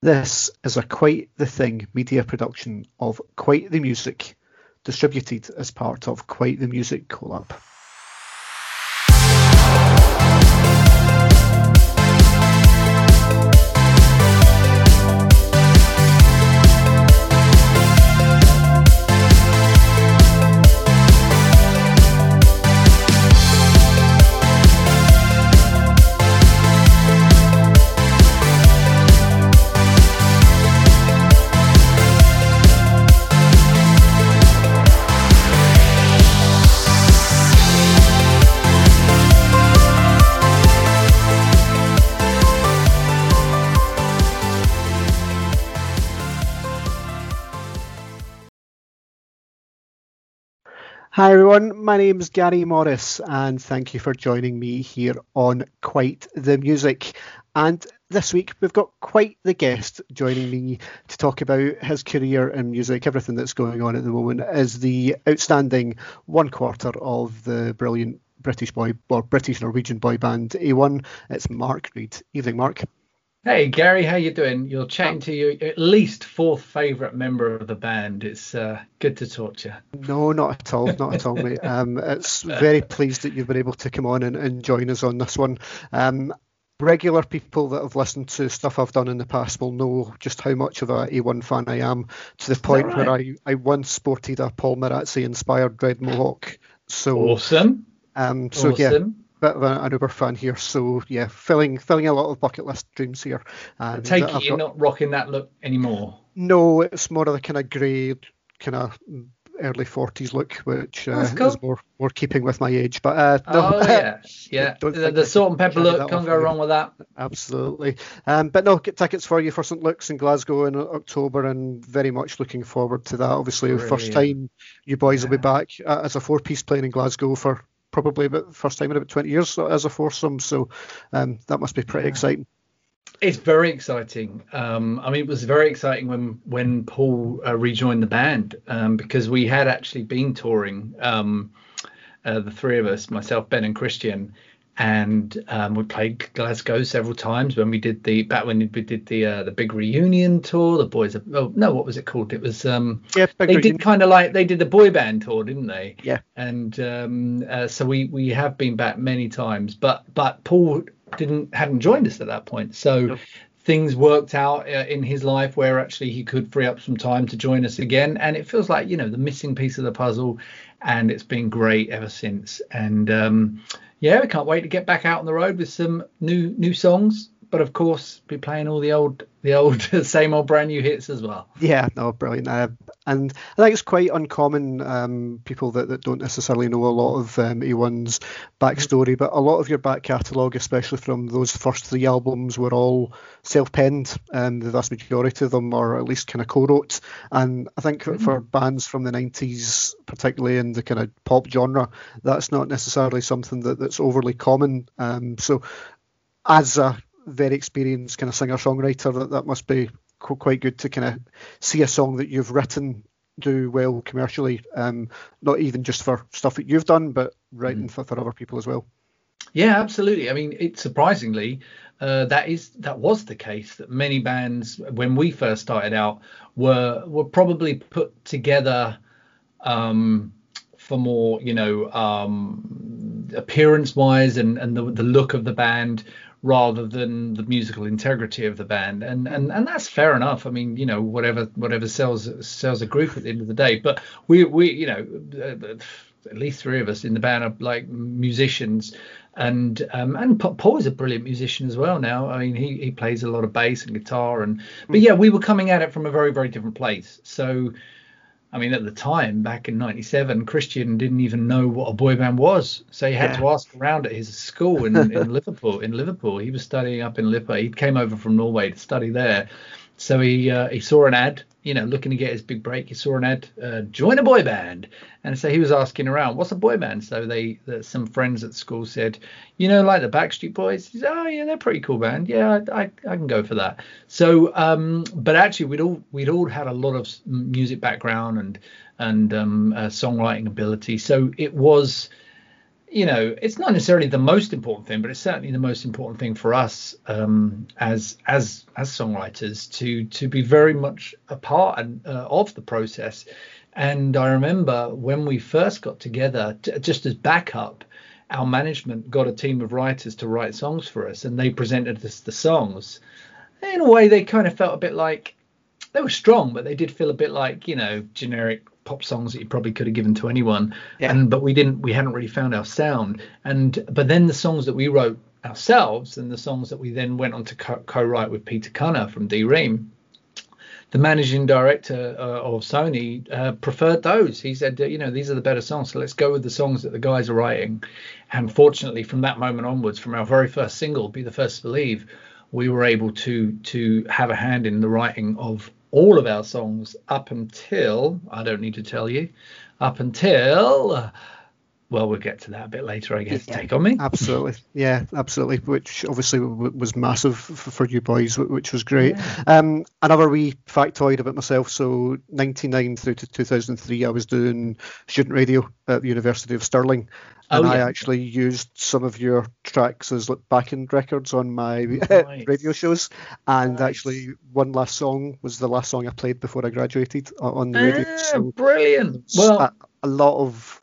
This is a Quite the Thing media production of Quite the Music, distributed as part of Quite the Music Collab. Hi everyone, my name is Gary Morris and thank you for joining me here on Quite the Music. And this week we've got quite the guest joining me to talk about his career in music, everything that's going on at the moment, is the outstanding one quarter of the brilliant British boy or British Norwegian boy band A1. It's Mark Read. Evening, Mark. Hey Gary, how you doing? You're chatting to your at least fourth favourite member of the band. It's uh, good to talk to you. No, not at all, not at all, mate. Um, it's very pleased that you've been able to come on and, and join us on this one. Um, regular people that have listened to stuff I've done in the past will know just how much of a A1 fan I am, to the point right? where I, I once sported a Paul Marazzi inspired red mohawk. So awesome. Um, so awesome. yeah bit of an Uber fan here, so yeah, filling filling a lot of bucket list dreams here. And I take it you're got... not rocking that look anymore. No, it's more of the kind of grey, kind of early 40s look, which uh, cool. is more more keeping with my age. But uh, no, oh yeah, yeah, the, the salt and pepper look can't go wrong with that. Absolutely. Um, but no, get tickets for you for St Luke's in Glasgow in October, and very much looking forward to that. Obviously, Brilliant. first time you boys yeah. will be back uh, as a four piece playing in Glasgow for probably about the first time in about 20 years as a foursome. So um, that must be pretty yeah. exciting. It's very exciting. Um, I mean, it was very exciting when when Paul uh, rejoined the band um, because we had actually been touring, um, uh, the three of us, myself, Ben, and Christian, and um, we played Glasgow several times when we did the back when we did the uh, the big reunion tour. The boys, oh no, what was it called? It was um, yeah, they reunion. did kind of like they did the boy band tour, didn't they? Yeah. And um, uh, so we we have been back many times, but but Paul didn't hadn't joined us at that point, so. Things worked out uh, in his life where actually he could free up some time to join us again, and it feels like you know the missing piece of the puzzle, and it's been great ever since. And um, yeah, we can't wait to get back out on the road with some new new songs. But of course, be playing all the old the old same old brand new hits as well. Yeah, no, brilliant. Uh, and I think it's quite uncommon um, people that, that don't necessarily know a lot of um, A1's backstory, but a lot of your back catalogue, especially from those first three albums, were all self-penned, and the vast majority of them are at least kind of co-wrote. And I think mm-hmm. for bands from the 90s, particularly in the kind of pop genre, that's not necessarily something that, that's overly common. Um, so as a very experienced kind of singer songwriter, that, that must be quite good to kind of see a song that you've written do well commercially, um, not even just for stuff that you've done, but writing mm. for, for other people as well. Yeah, absolutely. I mean, it surprisingly uh, that is that was the case that many bands when we first started out were were probably put together um, for more, you know, um, appearance wise and and the, the look of the band rather than the musical integrity of the band. And and and that's fair enough. I mean you know whatever whatever sells sells a group at the end of the day. But we we you know at least three of us in the band are like musicians. And um, and Paul is a brilliant musician as well now. I mean, he he plays a lot of bass and guitar, and but yeah, we were coming at it from a very very different place. So I mean, at the time, back in '97, Christian didn't even know what a boy band was, so he had yeah. to ask around at his school in, in Liverpool. In Liverpool, he was studying up in Liverpool. He came over from Norway to study there, so he uh, he saw an ad you know, looking to get his big break, he saw an ad, uh, join a boy band, and so he was asking around, what's a boy band? So they, some friends at school said, you know, like the Backstreet Boys. He said, oh yeah, they're pretty cool band. Yeah, I, I, I can go for that. So, um, but actually, we'd all we'd all had a lot of music background and and um, uh, songwriting ability, so it was you know, it's not necessarily the most important thing, but it's certainly the most important thing for us um, as as as songwriters to to be very much a part and, uh, of the process. And I remember when we first got together, t- just as backup, our management got a team of writers to write songs for us, and they presented us the songs. In a way, they kind of felt a bit like they were strong, but they did feel a bit like you know generic pop songs that you probably could have given to anyone. Yeah. And but we didn't, we hadn't really found our sound. And but then the songs that we wrote ourselves and the songs that we then went on to co- write with Peter Cunnah from D Ream, the managing director uh, of Sony uh, preferred those. He said, you know, these are the better songs, so let's go with the songs that the guys are writing. And fortunately, from that moment onwards, from our very first single, "Be the First to Believe," we were able to to have a hand in the writing of all of our songs up until I don't need to tell you, up until well, we'll get to that a bit later, I guess. Yeah, Take on me. Absolutely, yeah, absolutely. Which obviously w- was massive f- for you boys, which was great. Yeah. Um, another wee factoid about myself. So, 99 through to 2003, I was doing student radio at the University of Stirling, and oh, yeah. I actually used some of your tracks as like backing records on my nice. radio shows. And nice. actually, one last song was the last song I played before I graduated on the radio. Ah, so brilliant! Well, a, a, lot of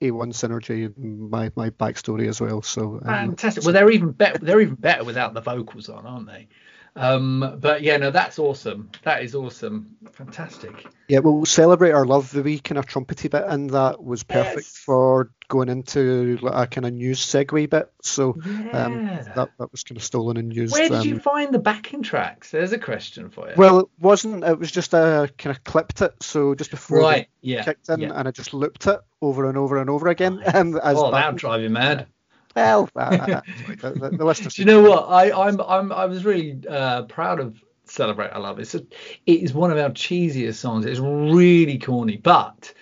A1 synergy my my backstory as well. So um, fantastic. Well, they're even better. They're even better without the vocals on, aren't they? Um, but yeah, no, that's awesome. That is awesome. Fantastic. Yeah, we'll celebrate our love. The wee kind of trumpety bit and that was perfect yes. for going into a kind of news segue bit. So um, yeah. um, that that was kind of stolen and used. Where did um, you find the backing tracks? There's a question for you. Well, it wasn't. It was just a kind of clipped it. So just before right, yeah, kicked in, yeah. and I just looped it over and over and over again. Um, as oh, that'll drive you mad. Well, uh, the, the, the Do you know what? I, I'm, I'm, I was really uh, proud of Celebrate Our Love. It's a, it is one of our cheesiest songs. It's really corny, but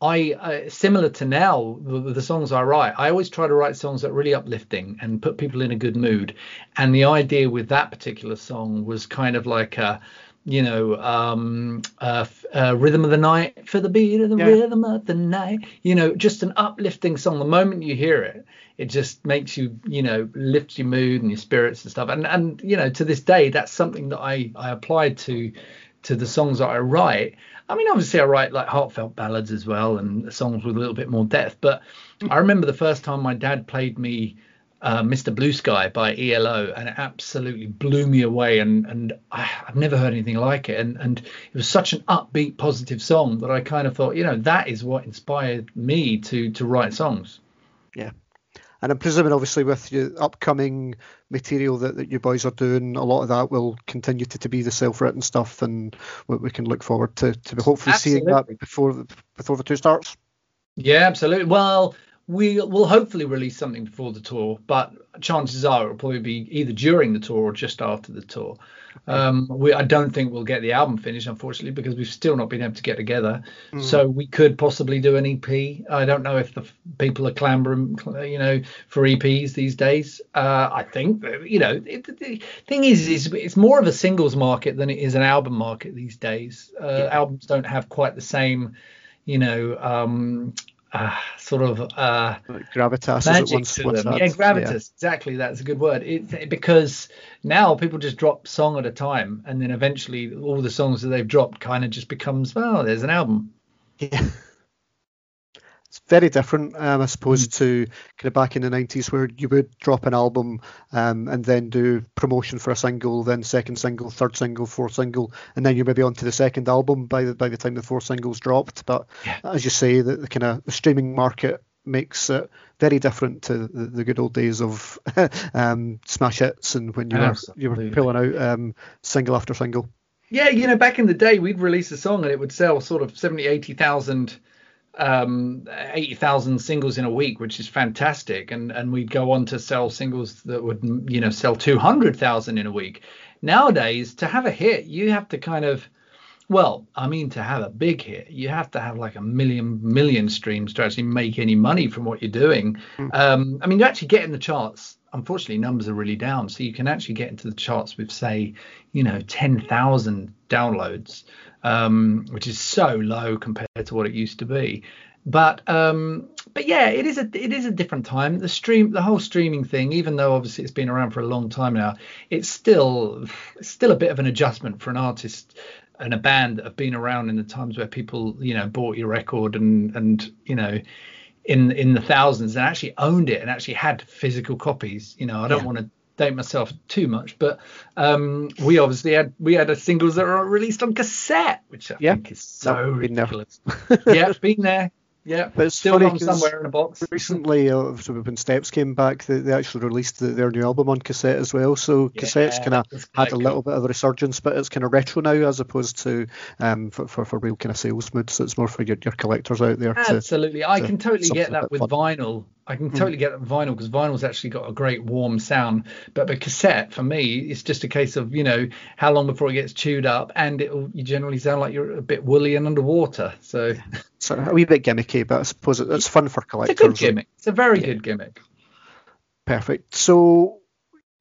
I, uh, similar to now the, the, songs I write, I always try to write songs that are really uplifting and put people in a good mood. And the idea with that particular song was kind of like a, you know, um, uh, uh, rhythm of the night for the beat of the yeah. rhythm of the night. You know, just an uplifting song. The moment you hear it, it just makes you, you know, lifts your mood and your spirits and stuff. And and you know, to this day, that's something that I I applied to to the songs that I write. I mean, obviously, I write like heartfelt ballads as well and songs with a little bit more depth. But I remember the first time my dad played me uh, Mr. Blue Sky by ELO, and it absolutely blew me away. And and I, have never heard anything like it. And and it was such an upbeat, positive song that I kind of thought, you know, that is what inspired me to to write songs. Yeah. And I'm presuming, obviously, with your upcoming material that, that you boys are doing, a lot of that will continue to, to be the self-written stuff, and we, we can look forward to, to hopefully absolutely. seeing that before before the tour starts. Yeah, absolutely. Well, we will hopefully release something before the tour, but chances are it'll probably be either during the tour or just after the tour. Um, we, I don't think we'll get the album finished, unfortunately, because we've still not been able to get together. Mm. So we could possibly do an EP. I don't know if the people are clambering, you know, for EPs these days. Uh, I think, you know, it, the thing is, is it's more of a singles market than it is an album market these days. Uh, yeah. Albums don't have quite the same you know um, uh, sort of uh, gravitas magic once, to them. Yeah, gravitas. Yeah. Exactly, that's a good word. It, because now people just drop song at a time, and then eventually all the songs that they've dropped kind of just becomes well, there's an album. Yeah it's very different, um, I suppose, mm. to kind of back in the 90s where you would drop an album um, and then do promotion for a single, then second single, third single, fourth single, and then you're maybe on to the second album by the by the time the four singles dropped. But yeah. as you say, the, the kind of the streaming market makes it very different to the, the good old days of um, smash hits and when you Absolutely. were you were pulling out um, single after single. Yeah, you know, back in the day, we'd release a song and it would sell sort of 70, 80,000 um 80,000 singles in a week which is fantastic. And and we'd go on to sell singles that would you know sell 200,000 in a week. Nowadays to have a hit you have to kind of well i mean to have a big hit you have to have like a million million streams to actually make any money from what you're doing. Mm. um i mean you actually get in the charts. Unfortunately numbers are really down. So you can actually get into the charts with say you know 10,000 downloads um, which is so low compared to what it used to be. But um, but yeah, it is a it is a different time. The stream, the whole streaming thing, even though obviously it's been around for a long time now, it's still it's still a bit of an adjustment for an artist and a band that have been around in the times where people you know bought your record and and you know in in the thousands and actually owned it and actually had physical copies. You know, I don't yeah. want to date myself too much, but um, we obviously had we had a singles that were released on cassette, which I yeah. think is so ridiculous. yeah, been there. Yeah, but it's still funny somewhere in a box. Recently, uh, when Steps came back, they, they actually released the, their new album on cassette as well. So yeah, cassettes kind of had a little bit of a resurgence, but it's kind of retro now as opposed to um, for, for, for real kind of sales mood. So it's more for your, your collectors out there. Absolutely, to, I can totally get that with fun. vinyl. I can hmm. totally get vinyl because vinyl's actually got a great warm sound. But the cassette, for me, it's just a case of you know how long before it gets chewed up, and it you generally sound like you're a bit woolly and underwater. So, so a wee bit gimmicky, but I suppose it's fun for collectors. It's a good gimmick. It's a very yeah. good gimmick. Perfect. So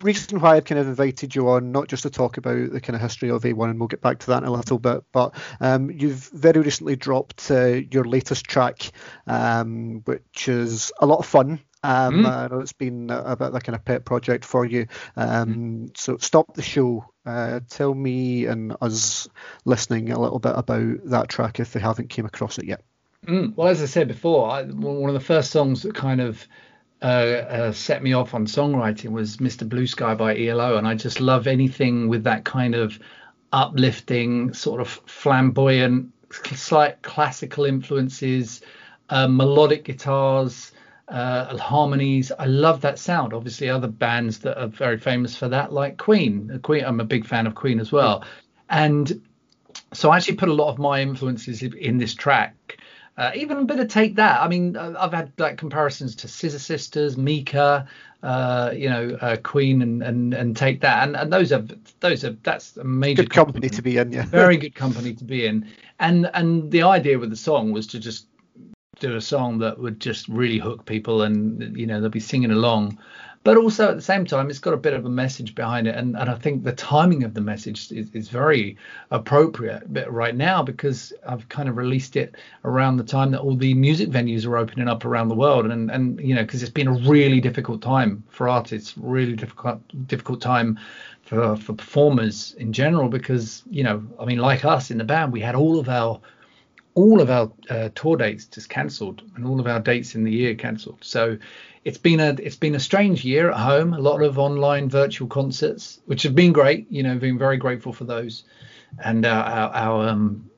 reason why I've kind of invited you on, not just to talk about the kind of history of A1, and we'll get back to that in a little bit, but um, you've very recently dropped uh, your latest track, um, which is a lot of fun. Um, mm. I know it's been a, bit of a kind of pet project for you. Um, mm. So, Stop the Show. Uh, tell me and us listening a little bit about that track if they haven't came across it yet. Mm. Well, as I said before, I, one of the first songs that kind of uh, uh, set me off on songwriting was Mr. Blue Sky by ELO, and I just love anything with that kind of uplifting, sort of flamboyant, slight classical influences, uh, melodic guitars, uh, harmonies. I love that sound. Obviously, other bands that are very famous for that, like Queen. Queen, I'm a big fan of Queen as well, and so I actually put a lot of my influences in this track. Uh, even a bit of take that. I mean, uh, I've had like comparisons to Scissor Sisters, Mika, uh, you know, uh, Queen, and, and and take that, and and those are those are that's a major good company, company to be in, yeah. very good company to be in, and and the idea with the song was to just do a song that would just really hook people, and you know they'll be singing along but also at the same time it's got a bit of a message behind it. And, and i think the timing of the message is, is very appropriate right now because i've kind of released it around the time that all the music venues are opening up around the world. And and you know because it's been a really difficult time for artists really difficult difficult time for for performers in general because you know i mean like us in the band we had all of our all of our uh, tour dates just cancelled and all of our dates in the year cancelled so it's been a it's been a strange year at home. A lot of online virtual concerts, which have been great. You know, being very grateful for those, and our our, our um,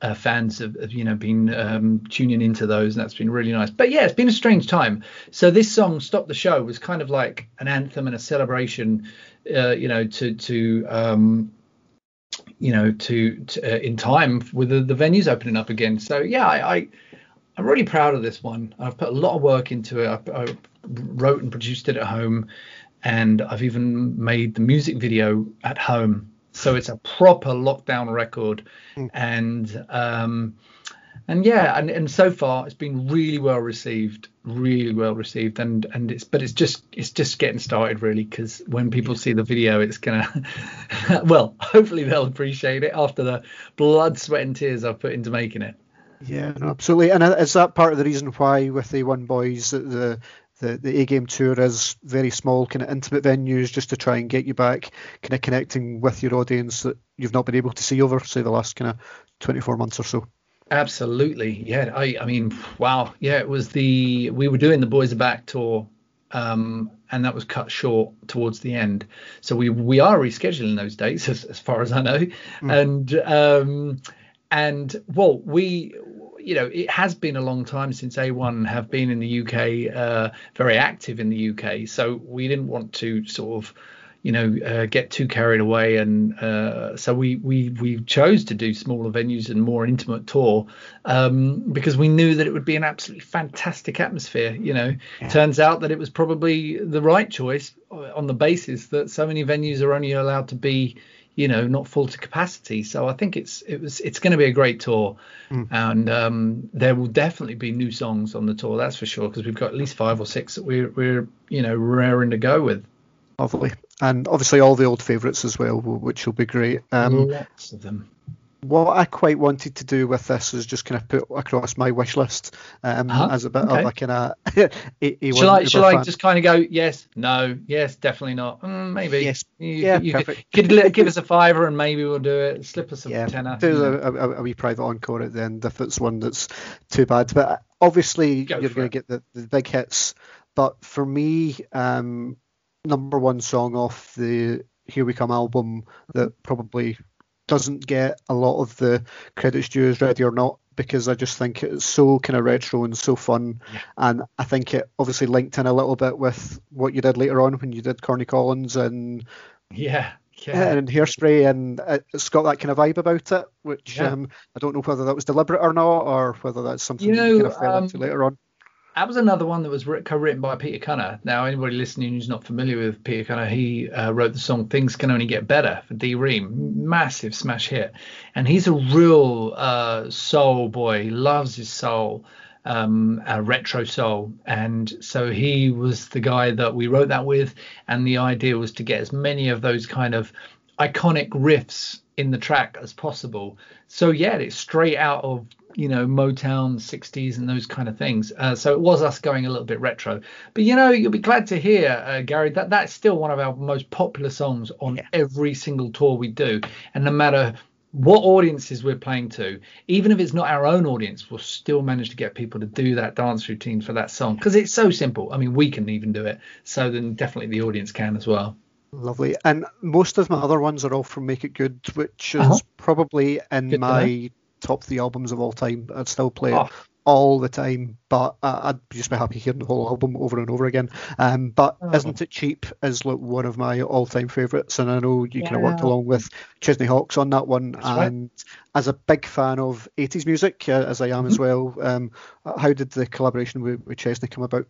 uh, fans have, have, you know been um, tuning into those, and that's been really nice. But yeah, it's been a strange time. So this song, "Stop the Show," was kind of like an anthem and a celebration. Uh, you know, to to um, you know to, to uh, in time with the, the venues opening up again. So yeah, I, I I'm really proud of this one. I've put a lot of work into it. I, I wrote and produced it at home, and I've even made the music video at home. So it's a proper lockdown record, mm. and um, and yeah, and, and so far it's been really well received, really well received, and and it's but it's just it's just getting started really because when people see the video, it's gonna well, hopefully they'll appreciate it after the blood, sweat, and tears I've put into making it. Yeah, no, absolutely. And uh, is that part of the reason why with the One Boys the the, the A game tour is very small, kind of intimate venues, just to try and get you back, kind of connecting with your audience that you've not been able to see over, say, the last kind of 24 months or so. Absolutely, yeah. I, I mean, wow, yeah. It was the we were doing the Boys Are Back tour, um, and that was cut short towards the end. So we we are rescheduling those dates, as, as far as I know, mm. and um, and well, we you know, it has been a long time since A1 have been in the UK, uh, very active in the UK. So we didn't want to sort of, you know, uh, get too carried away, and uh, so we we we chose to do smaller venues and more intimate tour um, because we knew that it would be an absolutely fantastic atmosphere. You know, yeah. turns out that it was probably the right choice on the basis that so many venues are only allowed to be you know not full to capacity so i think it's it was it's going to be a great tour mm. and um, there will definitely be new songs on the tour that's for sure because we've got at least five or six that we're we're you know raring to go with lovely and obviously all the old favorites as well which will be great um, lots of them what I quite wanted to do with this is just kind of put across my wish list um, uh-huh. as a bit okay. of a kind of. a, shall I, shall I just kind of go yes, no, yes, definitely not, mm, maybe. Yes, you, yeah, you perfect. Could, could give us a fiver and maybe we'll do it. Slip us a yeah, tenner. Do a, a, a, wee private encore at the end if it's one that's too bad. But obviously go you're going to get the, the big hits. But for me, um, number one song off the Here We Come album that probably doesn't get a lot of the credits due as Ready or Not because I just think it's so kind of retro and so fun. Yeah. And I think it obviously linked in a little bit with what you did later on when you did Corny Collins and yeah, yeah. and Hairspray, and it's got that kind of vibe about it, which yeah. um, I don't know whether that was deliberate or not, or whether that's something you know, you kind of fell um, into later on that was another one that was co-written by Peter Cunnah. Now, anybody listening who's not familiar with Peter Cunnah, he uh, wrote the song "Things Can Only Get Better" for D Ream, massive smash hit, and he's a real uh, soul boy. He loves his soul, um, retro soul, and so he was the guy that we wrote that with, and the idea was to get as many of those kind of iconic riffs in the track as possible. So yeah, it's straight out of you know Motown 60s and those kind of things. Uh, so it was us going a little bit retro. But you know, you'll be glad to hear, uh, Gary, that that's still one of our most popular songs on yeah. every single tour we do. And no matter what audiences we're playing to, even if it's not our own audience, we'll still manage to get people to do that dance routine for that song because it's so simple. I mean, we can even do it. So then definitely the audience can as well. Lovely. And most of my other ones are all from Make It Good, which is uh-huh. probably in Good my top three albums of all time. I'd still play oh. it all the time, but I'd just be happy hearing the whole album over and over again. Um, but oh. Isn't It Cheap is like one of my all-time favourites, and I know you yeah. kind of worked along with Chesney Hawkes on that one. That's and right. as a big fan of 80s music, uh, as I am mm-hmm. as well, um, how did the collaboration with, with Chesney come about?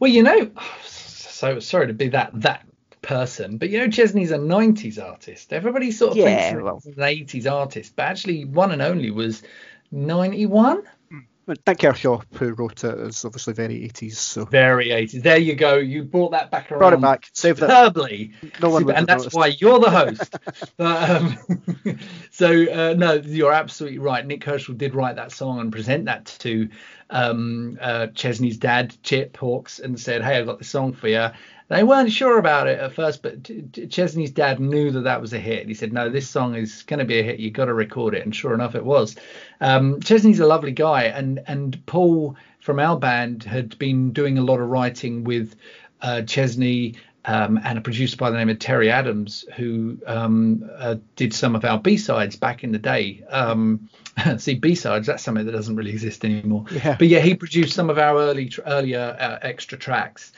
Well, you know, so sorry to be that that person. But you know, Chesney's a 90s artist. Everybody sort of yeah, thinks well. he's an 80s artist, but actually, one and only was 91. Nik Kershaw, who wrote it, is obviously very 80s. So very 80s. There you go. You brought that back around. Brought it back. Saved superbly. it. No one and that's noticed. why you're the host. but, um, so uh, no, you're absolutely right. Nik Kershaw did write that song and present that to um, uh, Chesney's dad, Chip Hawkes, and said, "Hey, I've got this song for you." They weren't sure about it at first, but Chesney's dad knew that that was a hit. He said, "No, this song is going to be a hit. You've got to record it." And sure enough, it was. Um, Chesney's a lovely guy, and and Paul from our band had been doing a lot of writing with uh, Chesney. Um, and a producer by the name of Terry Adams, who um, uh, did some of our B sides back in the day. Um, see, B sides that's something that doesn't really exist anymore. Yeah. But yeah, he produced some of our early, earlier uh, extra tracks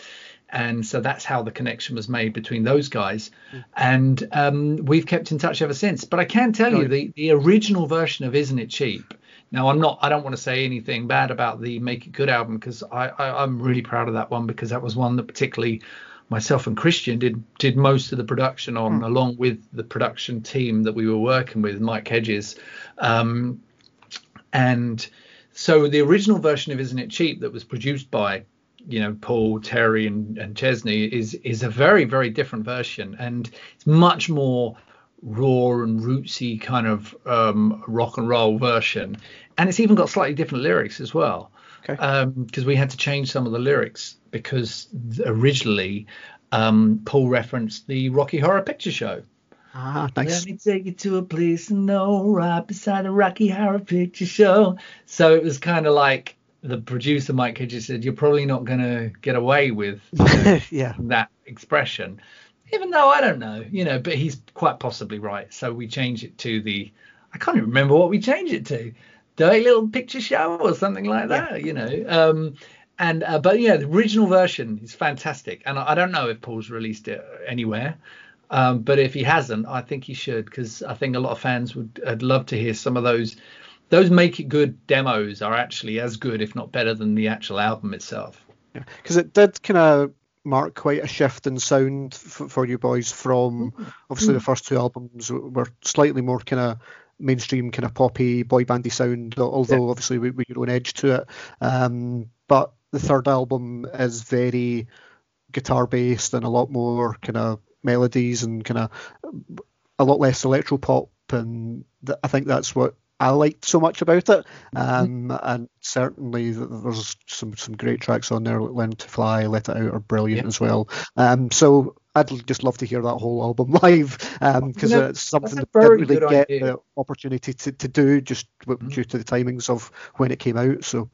and so that's how the connection was made between those guys mm. and um, we've kept in touch ever since but i can tell you the, the original version of isn't it cheap now i'm not i don't want to say anything bad about the make it good album because I, I i'm really proud of that one because that was one that particularly myself and christian did did most of the production on mm. along with the production team that we were working with mike hedges um, and so the original version of isn't it cheap that was produced by you know Paul, Terry, and, and Chesney is is a very very different version, and it's much more raw and rootsy kind of um, rock and roll version, and it's even got slightly different lyrics as well. Okay. Because um, we had to change some of the lyrics because originally um, Paul referenced the Rocky Horror Picture Show. Ah, nice. Let me take you to a place know, right beside the Rocky Horror Picture Show. So it was kind of like the producer Mike Hedges said, "You're probably not going to get away with you know, yeah. that expression." Even though I don't know, you know, but he's quite possibly right. So we change it to the, I can't even remember what we changed it to, dirty little picture show or something like that, yeah. you know. Um, and uh, but yeah, the original version is fantastic, and I, I don't know if Paul's released it anywhere. Um, but if he hasn't, I think he should because I think a lot of fans would I'd love to hear some of those those make it good demos are actually as good, if not better, than the actual album itself. Because it did kind of mark quite a shift in sound f- for you boys from obviously the first two albums were slightly more kind of mainstream kind of poppy boy bandy sound although yeah. obviously with, with, your own edge to it um, but the third album is very guitar based and a lot more kind of melodies and kind of a lot less electro pop and th- I think that's what I liked so much about it. Um, mm-hmm. And certainly there's some some great tracks on there. Learn to Fly, Let It Out are brilliant as well. Um, so I'd just love to hear that whole album live because um, it's something that didn't really get idea. the opportunity to, to do just mm-hmm. due to the timings of when it came out. So.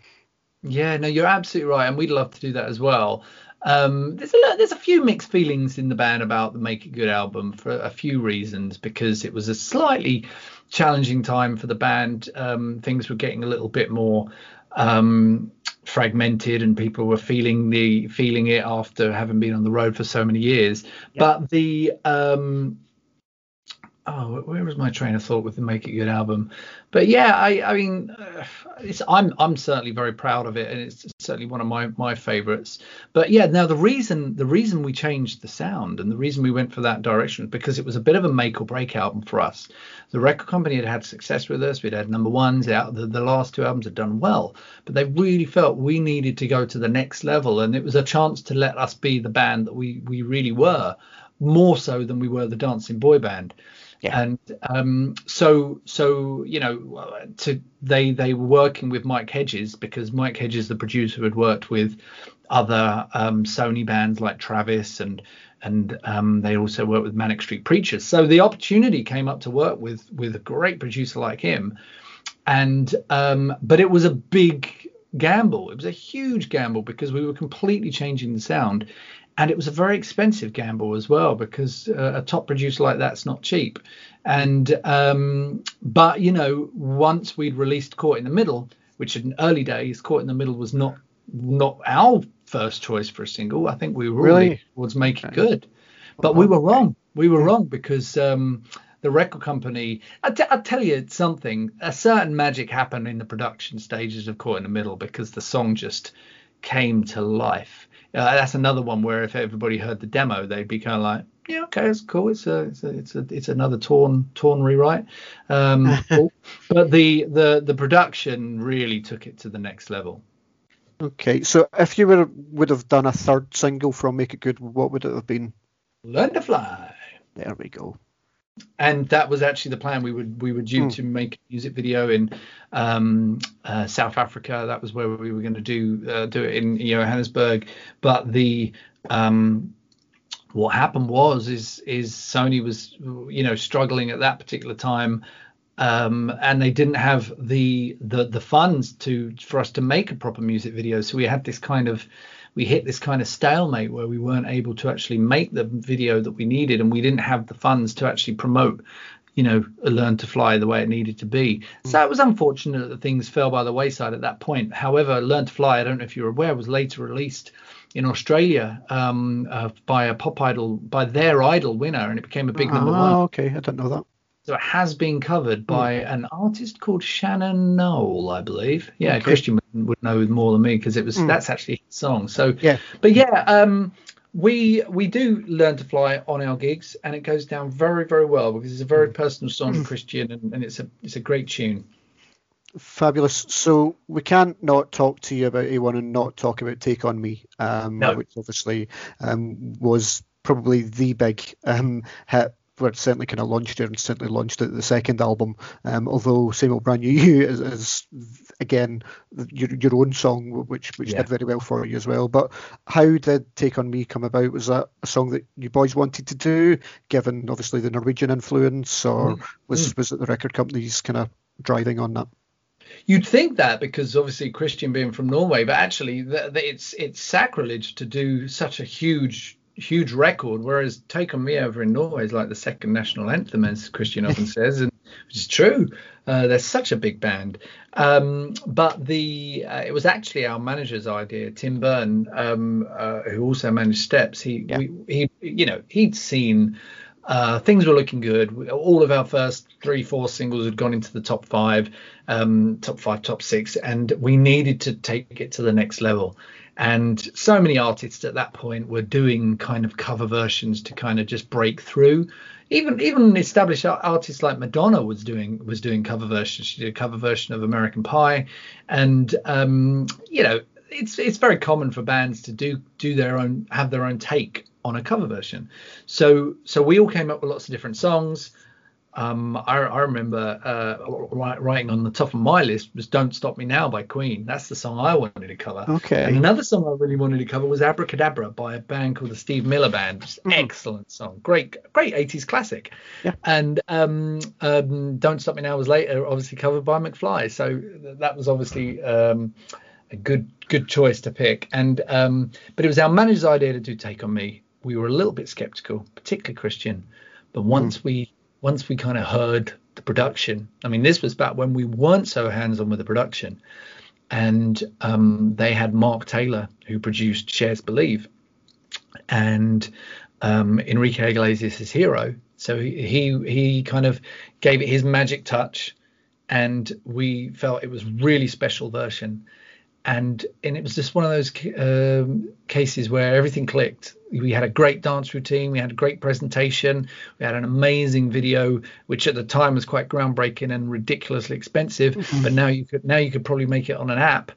Yeah, no, you're absolutely right, and we'd love to do that as well. Um, there's a there's a few mixed feelings in the band about the Make It Good album for a few reasons because it was a slightly challenging time for the band. Um, things were getting a little bit more um, fragmented, and people were feeling the feeling it after having been on the road for so many years. Yeah. But the um, oh, where was my train of thought with the Make It Good album? But yeah, I, I mean, uh, I'm I'm certainly very proud of it, and it's certainly one of my my favorites. But yeah, now the reason the reason we changed the sound and the reason we went for that direction because it was a bit of a make or break album for us. The record company had had success with us; we'd had number ones out. The, the last two albums had done well, but they really felt we needed to go to the next level, and it was a chance to let us be the band that we we really were, more so than we were the dancing boy band. Yeah. And um, so so you know to they they were working with Mike Hedges because Mike Hedges, the producer, had worked with other um, Sony bands like Travis and and um, they also worked with Manic Street Preachers. So the opportunity came up to work with with a great producer like him, and um, but it was a big gamble. It was a huge gamble because we were completely changing the sound, and it was a very expensive gamble as well because uh, a top producer like that's not cheap. And um, but you know once we'd released caught in the middle which in early days caught in the middle was not not our first choice for a single i think we were really? towards make it good. But we were wrong. We were wrong because um, the record company I t- I'll tell you something a certain magic happened in the production stages of caught in the middle because the song just came to life uh, that's another one where if everybody heard the demo, they'd be kind of like, yeah, okay, it's cool. It's a, it's a, it's a, it's another torn, torn rewrite. Um, cool. But the, the, the production really took it to the next level. Okay, so if you were would have done a third single from Make It Good, what would it have been? Learn to Fly. There we go and that was actually the plan. We would we were due mm. to make a music video in um, uh, South Africa. That was where we were going to do uh, do it in Johannesburg. But the um, what happened was is is Sony was you know struggling at that particular time. Um, and they didn't have the, the the funds to for us to make a proper music video, so we had this kind of we hit this kind of stalemate where we weren't able to actually make the video that we needed and we didn't have the funds to actually promote you know learn to fly the way it needed to be. So it was unfortunate that things fell by the wayside at that point. However learn to fly i don't know if you're aware was later released in australia um, uh, by a pop idol by their idol winner and it became a big number oh, one. okay. I don't know that so it has been covered hmm. by mm. an artist called Shannon Noll, I believe. Yeah, okay. Christian would, would, know more than me because it was mm. that's actually his song. So yeah, but yeah, um, we we do learn to fly on our gigs, and it goes down very very well because it's a very mm. personal song hmm. Christian, and, and it's a it's a great tune. Fabulous. So we can't not talk to you about A1 and not talk about Take on Me, um, no. which obviously um, was probably the big um, hit were certainly kind of launched it and certainly launched it the second album. Um, although Same Old Brand New You is, is again your, your own song, which which yeah. did very well for you as well. But how did Take on Me come about? Was that a song that you boys wanted to do, given obviously the Norwegian influence, or mm. was mm. was it the record companies kind of driving on that? You'd think that because obviously Christian being from Norway, but actually the, the, it's it's sacrilege to do such a huge huge record, whereas Take On Me over in Norway is like the second national anthem, as Christian often says, and which is true. Uh, they're such a big band. Um, but the uh, it was actually our manager's idea, Tim Byrne, um, uh, who also managed Steps. He, yeah. we, he, you know, he'd seen. Uh, things were looking good. All of our first three, four singles had gone into the top five, um, top five, top six, and we needed to take it to the next level and so many artists at that point were doing kind of cover versions to kind of just break through even even established artists like Madonna was doing was doing cover versions. She did a cover version of American Pie, and um, you know it's it's very common for bands to do do their own have their own take on a cover version. So so we all came up with lots of different songs. Um, I, I, remember uh, writing on the top of my list was "Don't Stop Me Now" by Queen. That's the song I wanted to cover. Okay. And another song I really wanted to cover was "Abracadabra" by a band called the Steve Miller Band. Mm. Excellent song, great, great 80s classic. Yeah. And um, um, "Don't Stop Me Now" was later obviously covered by McFly, so that was obviously um, a good good choice to pick. And um, but it was our manager's idea to do "Take on Me." We were a little bit skeptical, particularly Christian, but once mm. we once we kind of heard the production, I mean, this was back when we weren't so hands on with the production. And um, they had Mark Taylor, who produced Cher's Believe, and um, Enrique Iglesias' Hero. So he, he he kind of gave it his magic touch, and we felt it was really special version and and it was just one of those um, cases where everything clicked. We had a great dance routine, we had a great presentation, we had an amazing video, which at the time was quite groundbreaking and ridiculously expensive. Mm-hmm. But now you could now you could probably make it on an app.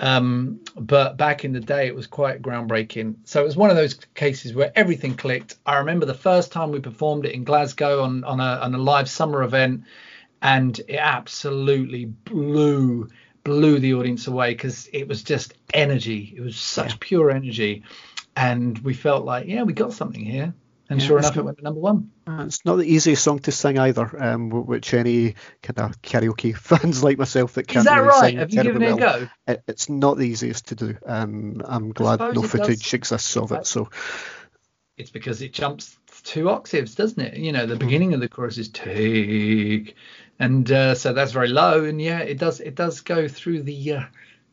Um, but back in the day, it was quite groundbreaking. So it was one of those cases where everything clicked. I remember the first time we performed it in Glasgow on on a on a live summer event, and it absolutely blew blew the audience away because it was just energy. It was such yeah. pure energy, and we felt like, yeah, we got something here. And yeah, sure enough, it went to number one. Uh, it's not the easiest song to sing either, um, which any kind of karaoke fans like myself that can't Is that really right? sing Have you given it well, a go? It, it's not the easiest to do. Um, I'm glad no footage does. exists of it. So it's because it jumps two octaves, doesn't it? You know, the hmm. beginning of the chorus is take, and uh, so that's very low. And yeah, it does it does go through the uh,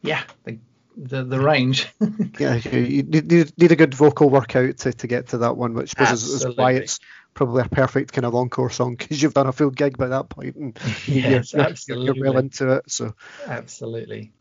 yeah the the, the range. yeah, you need, need a good vocal workout to, to get to that one, which is, is why it's probably a perfect kind of encore song because you've done a full gig by that point and yes, you're, absolutely. you're well into it. So absolutely.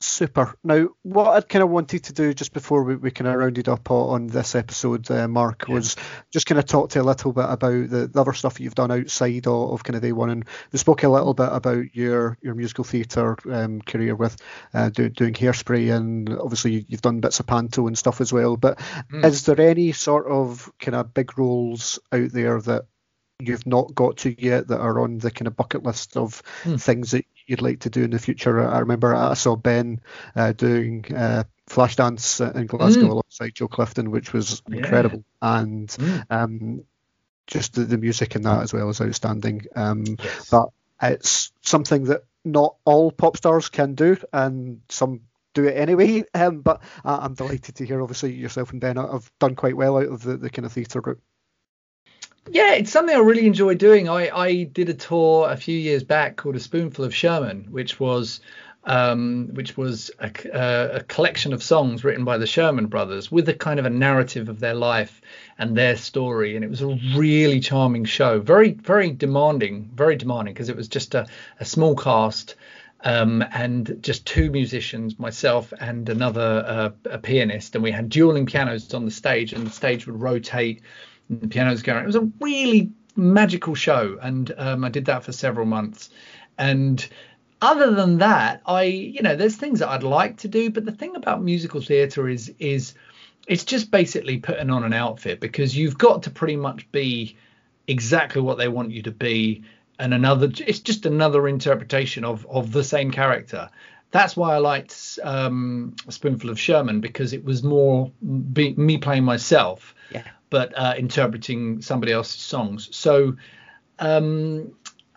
Super. Now, what I kind of wanted to do just before we, we kind of rounded up on this episode, uh, Mark, yeah. was just kind of talk to you a little bit about the, the other stuff you've done outside of, of kind of day one. And we spoke a little bit about your, your musical theatre um, career with uh, do, doing hairspray, and obviously you've done bits of panto and stuff as well. But mm. is there any sort of kind of big roles out there that you've not got to yet that are on the kind of bucket list of mm. things that you'd like to do in the future. I remember I saw Ben uh, doing uh, Flashdance in Glasgow mm. alongside Joe Clifton, which was yeah. incredible, and mm. um, just the, the, music in that as well is outstanding. Um, yes. But it's something that not all pop stars can do, and some do it anyway. Um, but I'm delighted to hear, obviously, yourself and Ben have done quite well out of the, the kind of theatre route. Yeah, it's something I really enjoy doing. I, I did a tour a few years back called A Spoonful of Sherman, which was um, which was a, a, collection of songs written by the Sherman brothers with a kind of a narrative of their life and their story. And it was a really charming show, very, very demanding, very demanding because it was just a, a small cast um, and just two musicians, myself and another uh, a pianist. And we had dueling pianos on the stage, and the stage would rotate the piano's going. It was a really magical show, and um, I did that for several months. And other than that, I, you know, there's things that I'd like to do, but the thing about musical theatre is, is it's just basically putting on an outfit because you've got to pretty much be exactly what they want you to be, and another, it's just another interpretation of of the same character. That's why I liked um, a spoonful of Sherman because it was more be, me playing myself. Yeah but uh, interpreting somebody else's songs. So, um,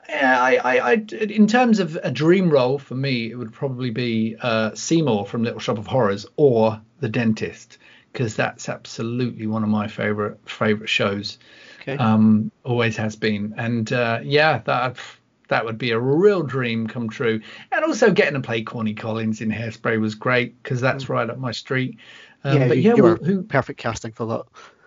yeah, I, I, I, in terms of a dream role for me, it would probably be uh, Seymour from Little Shop of Horrors or The Dentist, because that's absolutely one of my favorite favorite shows. Okay. Um, always has been, and uh, yeah, that that would be a real dream come true. And also getting to play Corny Collins in Hairspray was great because that's mm. right up my street. Um, yeah, but yeah, well, who perfect casting for that.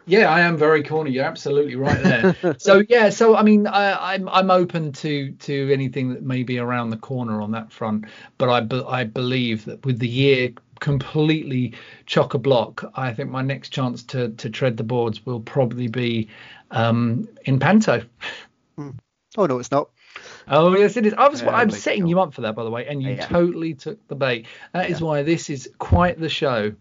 Yeah, I am very corny. You're absolutely right there. so yeah, so I mean, I, am I'm, I'm open to to anything that may be around the corner on that front, but I be, I believe that with the year completely chock a block, I think my next chance to to tread the boards will probably be um, in Panto. Hmm. Oh no, it's not. Oh yes, it is. I was. Yeah, I'm setting you up for that, by the way, and you yeah. totally took the bait. That is why this is quite the show.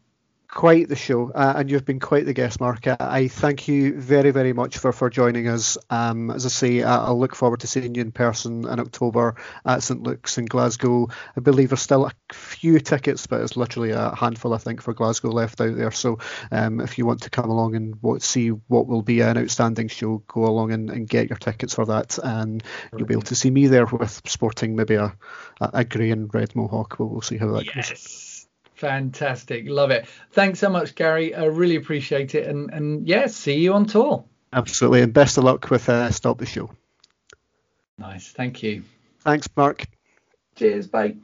Quite the show, uh, and you've been quite the guest, Mark. I thank you very, very much for, for joining us. Um, as I say, I'll look forward to seeing you in person in October at St Luke's in Glasgow. I believe there's still a few tickets, but it's literally a handful, I think, for Glasgow left out there. So um, if you want to come along and see what will be an outstanding show, go along and, and get your tickets for that, and you'll be able to see me there with sporting maybe a, a grey and red mohawk. We'll, we'll see how that yes. goes. Fantastic. Love it. Thanks so much, Gary. I really appreciate it. And, and yeah, see you on tour. Absolutely. And best of luck with uh, Stop the Show. Nice. Thank you. Thanks, Mark. Cheers. Bye.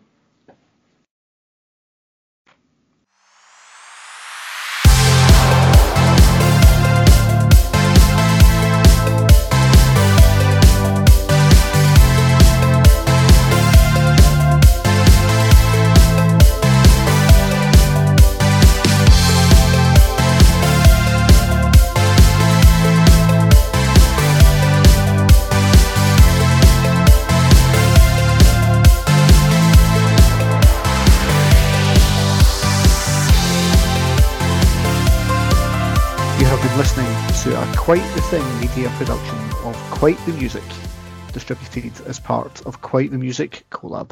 Quite the Thing media production of Quite the Music, distributed as part of Quite the Music Collab.